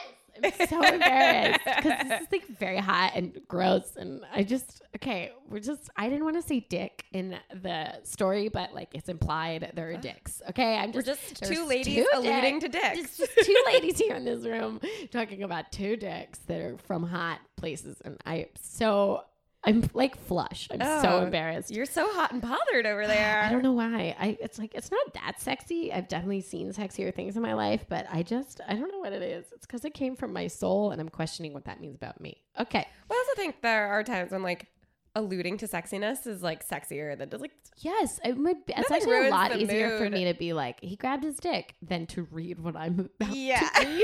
I'm so embarrassed because this is like very hot and gross. And I just, okay, we're just, I didn't want to say dick in the story, but like it's implied there are dicks. Okay. I'm We're just, just two ladies two alluding to dicks. It's just two ladies here in this room talking about two dicks that are from hot places. And I, so, I'm like flush. I'm so Oh, embarrassed. You're so hot and bothered over there. I don't know why. I it's like it's not that sexy. I've definitely seen sexier things in my life, but I just I don't know what it is. It's because it came from my soul, and I'm questioning what that means about me. Okay. Well, I also think there are times when like alluding to sexiness is like sexier than just like Yes, it would. Be, it's actually a lot easier for me to be like he grabbed his dick than to read what I'm about. yeah.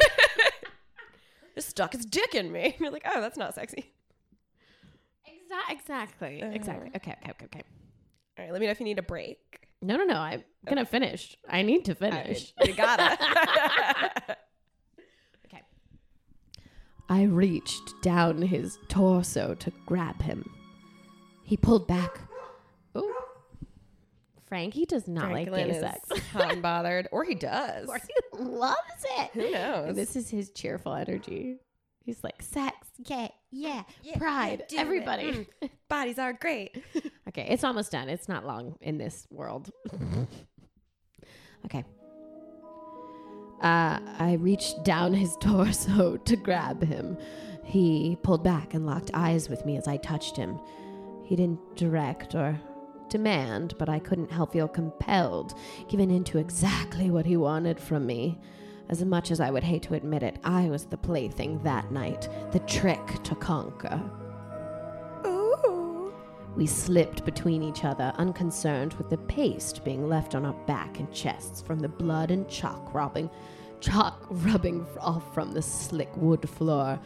Just stuck his dick in me. You're like, oh, that's not sexy. Exa- exactly. Uh. Exactly. Okay. Okay. Okay. Okay. All right, let me know if you need a break. No, no, no. I'm gonna finish. I need to I- finish. you gotta. okay. I reached down his torso to grab him. He pulled back. Ooh. Frankie does not like Franklin gay is sex. hot and bothered, or he does. Or he loves it. Who knows? This is his cheerful energy. He's like sex, yeah, yeah, Yeah, pride, yeah, everybody. Mm. Bodies are great. okay, it's almost done. It's not long in this world. Okay. Uh, I reached down his torso to grab him. He pulled back and locked eyes with me as I touched him. He didn't direct or demand, but I couldn't help feel compelled, giving into exactly what he wanted from me. As much as I would hate to admit it, I was the plaything that night, the trick to conquer. Ooh. We slipped between each other, unconcerned with the paste being left on our back and chests from the blood and chalk rubbing, chalk rubbing off from the slick wood floor.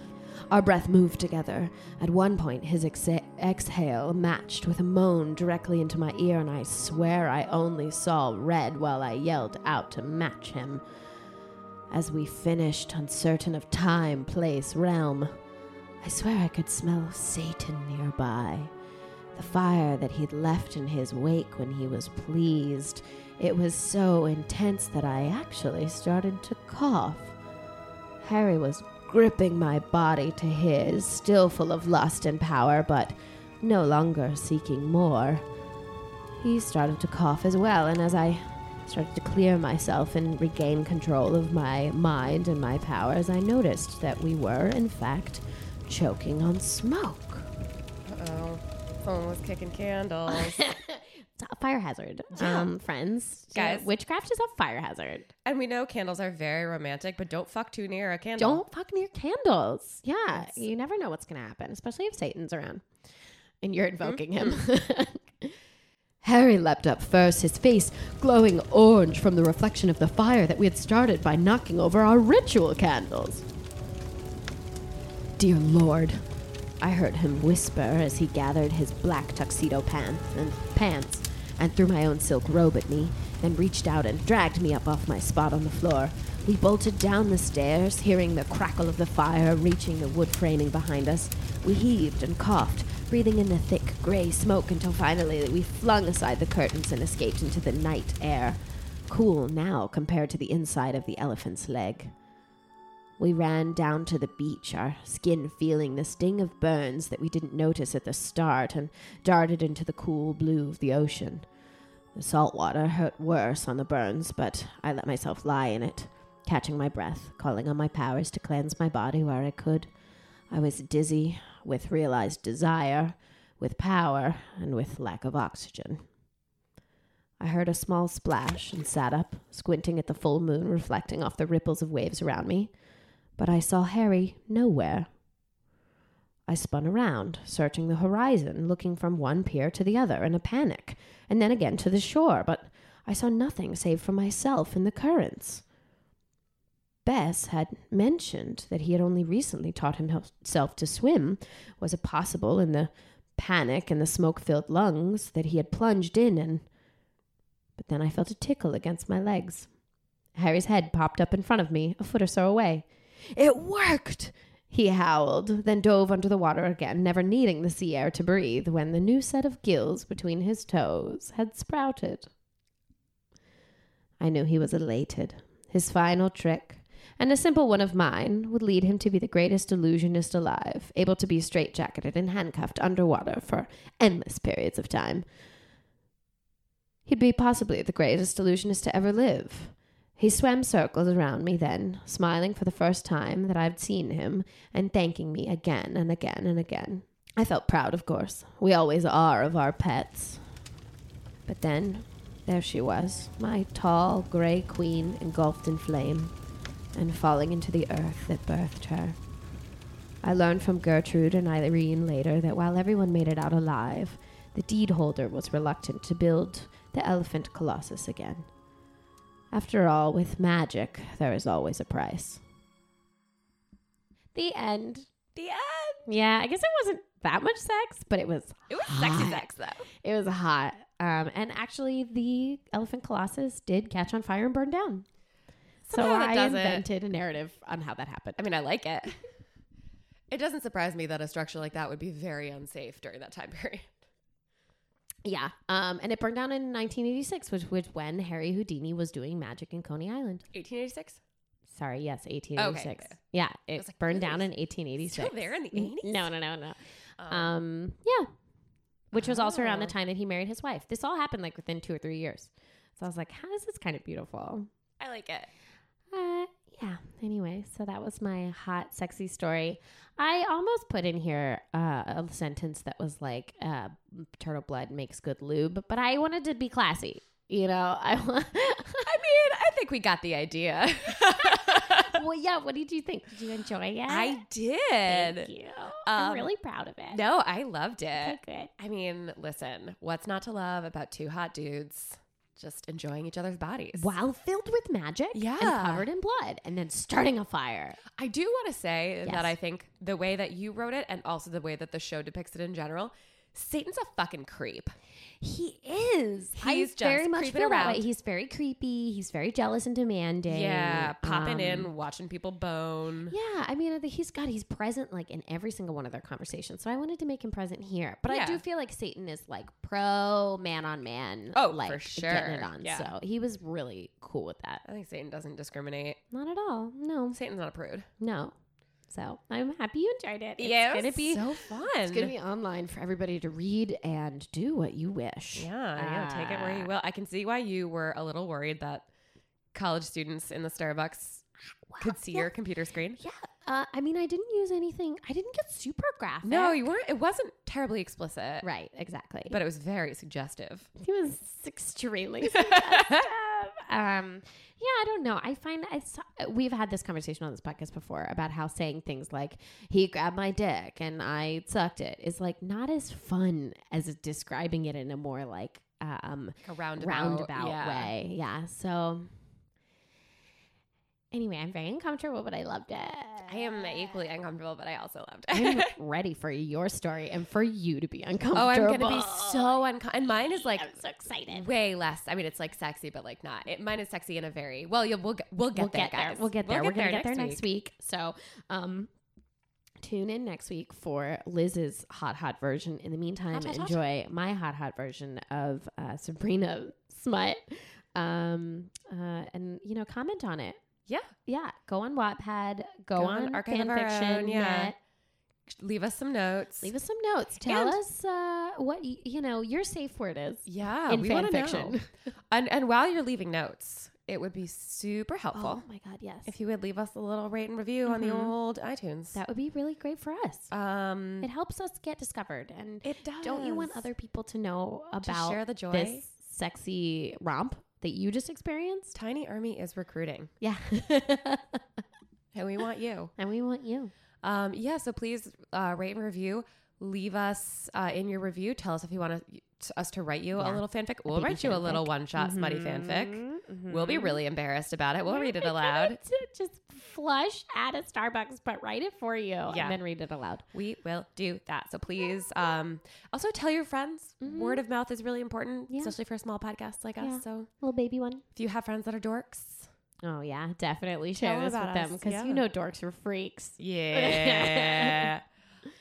Our breath moved together. At one point, his exa- exhale matched with a moan directly into my ear, and I swear I only saw red while I yelled out to match him. As we finished, uncertain of time, place, realm, I swear I could smell Satan nearby the fire that he'd left in his wake when he was pleased. It was so intense that I actually started to cough. Harry was gripping my body to his, still full of lust and power, but no longer seeking more. He started to cough as well, and as I started to clear myself and regain control of my mind and my powers, I noticed that we were, in fact, choking on smoke. Uh-oh. Someone was kicking candles. It's a fire hazard. Yeah. Um, friends, Guys. witchcraft is a fire hazard. and we know candles are very romantic, but don't fuck too near a candle. Don't fuck near candles. Yeah, you never know what's gonna happen, especially if Satan's around and you're invoking him. Harry leapt up first, his face glowing orange from the reflection of the fire that we had started by knocking over our ritual candles. Dear Lord, I heard him whisper as he gathered his black tuxedo pants and pants and threw my own silk robe at me, then reached out and dragged me up off my spot on the floor. We bolted down the stairs, hearing the crackle of the fire reaching the wood framing behind us. We heaved and coughed, breathing in the thick gray smoke until finally we flung aside the curtains and escaped into the night air. Cool now compared to the inside of the elephant's leg. We ran down to the beach, our skin feeling the sting of burns that we didn't notice at the start, and darted into the cool blue of the ocean. The salt water hurt worse on the burns, but I let myself lie in it, catching my breath, calling on my powers to cleanse my body where I could. I was dizzy, with realized desire, with power, and with lack of oxygen. I heard a small splash and sat up, squinting at the full moon reflecting off the ripples of waves around me but I saw Harry nowhere. I spun around, searching the horizon, looking from one pier to the other in a panic, and then again to the shore, but I saw nothing save for myself in the currents. Bess had mentioned that he had only recently taught himself to swim. Was it possible in the panic and the smoke filled lungs that he had plunged in and. But then I felt a tickle against my legs. Harry's head popped up in front of me, a foot or so away. It worked! He howled, then dove under the water again, never needing the sea air to breathe when the new set of gills between his toes had sprouted. I knew he was elated. His final trick, and a simple one of mine, would lead him to be the greatest illusionist alive, able to be straitjacketed and handcuffed underwater for endless periods of time. He'd be possibly the greatest illusionist to ever live. He swam circles around me then, smiling for the first time that I'd seen him, and thanking me again and again and again. I felt proud, of course. We always are of our pets. But then, there she was, my tall, gray queen engulfed in flame, and falling into the earth that birthed her. I learned from Gertrude and Irene later that while everyone made it out alive, the deed holder was reluctant to build the elephant colossus again. After all, with magic, there is always a price. The end. The end. Yeah, I guess it wasn't that much sex, but it was It was sexy sex though. It was hot. Um, and actually, the elephant colossus did catch on fire and burn down. So Somehow that I invented a narrative on how that happened. I mean, I like it. it doesn't surprise me that a structure like that would be very unsafe during that time period. Yeah. Um, and it burned down in 1986, which was when Harry Houdini was doing magic in Coney Island. 1886. Sorry, yes, 1886. Okay. Yeah, it was like, burned down in 1886. Still there in the 80s? No, no, no, no. Um, Um, yeah. Which was also around the Oh. time that he married his wife. This all happened like within two or three years. So I was like, how is this kind of beautiful? I like it. Yeah. Anyway, so that was my hot, sexy story. I almost put in here uh, a sentence that was like, uh, "Turtle blood makes good lube," but I wanted to be classy. You know, I want. I mean, I think we got the idea. well, yeah. What did you think? Did you enjoy it? I did. Thank you. I'm Um, really proud of it. No, I loved it. Okay, good. I mean, listen, what's not to love about two hot dudes just enjoying each other's bodies? While filled with magic, Yeah. and covered in blood, and then starting a fire. I do want to say Yes. that I think the way that you wrote it and also the way that the show depicts it in general, Satan's a fucking creep. He is. He's just very much creeping around. He's very creepy. He's very jealous and demanding. Yeah, popping Um, in, watching people bone. Yeah, I mean, I think he's got he's present like in every single one of their conversations. So I wanted to make him present here, but I do feel like Satan is like pro man on man. Oh, for like getting sure. it on. Yeah. So he was really cool with that. I think Satan doesn't discriminate. Not at all. No, Satan's not a prude. no. So I'm happy you enjoyed it. It's yeah, gonna be so fun. it's gonna be online for everybody to read and do what you wish. Yeah, yeah, take it where you Uh, will. I can see why you were a little worried that college students in the Starbucks could see yeah. your computer screen. Yeah, uh, I mean, I didn't use anything. I didn't get super graphic. No, you weren't. It wasn't terribly explicit, Right, exactly. but it was very suggestive. he was extremely suggestive. um, yeah, I don't know. I find I saw, we've had this conversation on this podcast before about how saying things like "he grabbed my dick" and I sucked it is like not as fun as describing it in a more like um A roundabout, roundabout yeah. way. Yeah. So anyway, I'm very uncomfortable, but I loved it. I am equally uncomfortable, but I also loved it. I'm ready for your story and for you to be uncomfortable. oh, I'm gonna be so uncomfortable. And mine is like I'm so excited. way less. I mean, it's like sexy, but like not. It, mine is sexy in a very well. You'll, we'll get, we'll get we'll there, get there. guys. We'll get there. We're gonna get there next week. So, um, tune in next week for Liz's hot hot version. In the meantime, Hot, hot, hot. enjoy my hot hot version of uh, Sabrina Smut. Um, uh, and you know, comment on it. Yeah, Yeah, go on Wattpad. Go, Go on, on Archive of Our fanfiction. Yeah. leave us some notes. Leave us some notes. Tell And- us uh, what y- you know your safe word is. Yeah, in we fan want to fiction. know. and and while you're leaving notes, it would be super helpful Oh my god, yes. if you would leave us a little rate and review on the Mhm. old iTunes. that would be really great for us. um, it helps us get discovered and it does. Don't you want other people to know about share the joy? this sexy romp that you just experienced? Tiny Army is recruiting, Yeah. and we want you. and we want you. Um, yeah, so please uh, rate and review. Leave us uh, in your review. Tell us if you want to, us to write you a little fanfic. We'll write you a little one shot smutty fanfic. Mhm, We'll be really embarrassed about it. We'll We're read it aloud. Just flush at a Starbucks, but write it for you Yeah. and then read it aloud. We will do that. So please, um, also tell your friends. Mhm. Word of mouth is really important, Yeah. especially for a small podcast like Yeah. us. So Little baby one. if you have friends that are dorks, Oh yeah, definitely Tell share this about with them because yeah. you know dorks are freaks. yeah.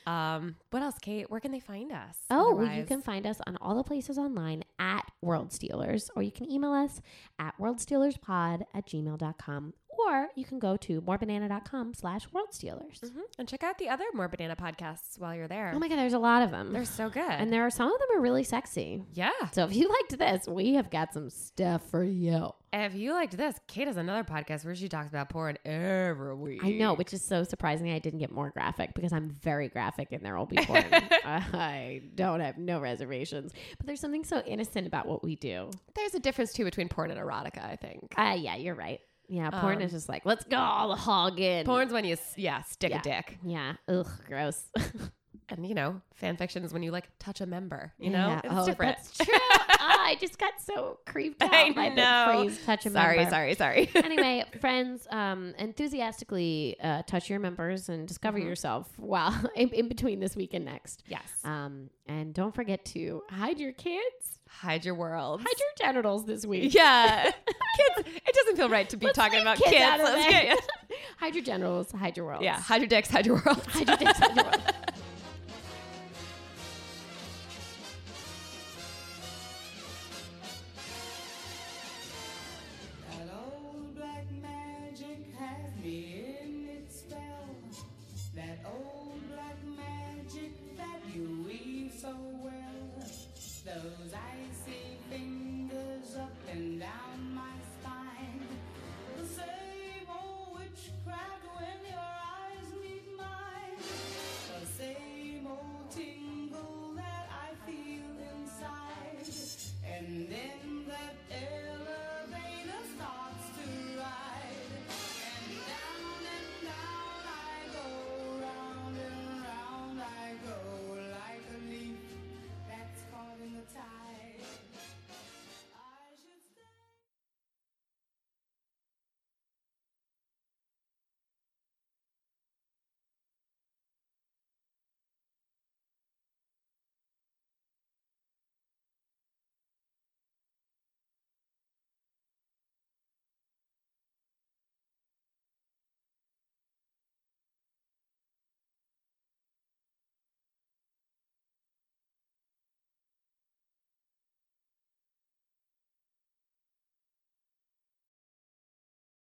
um, what else, Cait? Where can they find us? Oh, well, you can find us on all the places online at World Stealers, or you can email us at worldstealerspod at gmail.com, or you can go to morebanana.com slash worldstealers. Mhm. and check out the other More Banana podcasts while you're there. Oh my God, there's a lot of them. They're so good. and there are some of them are really sexy. yeah. So if you liked this, we have got some stuff for you. If you liked this, Cait has another podcast where she talks about porn every week. I know, which is so surprising. I didn't get more graphic because I'm very graphic and there will be porn. I don't have no reservations. But there's something so innocent about what we do. There's a difference too between porn and erotica. I think. Ah, yeah, you're right. Yeah, porn Um, is just like, let's go all the hog in. Porn's when you yeah stick Yeah. a dick, Yeah. Ugh, gross. and you know fan fiction is when you like touch a member. You know, Yeah. it's oh, different. That's true. Ah, I just got so creeped out I by know. the phrase touch a sorry, member. sorry, sorry. anyway, friends, um, enthusiastically uh, touch your members and discover Mhm. yourself while in, in between this week and next. yes. Um, and don't forget to hide your kids, Hide your world. hide your genitals this week. Yeah, kids. It doesn't feel right to be Let's talking about kids kids. out of Let's there. get- hide your genitals, hide your world. yeah, hide your dicks, hide your world. hide your dicks, hide your world.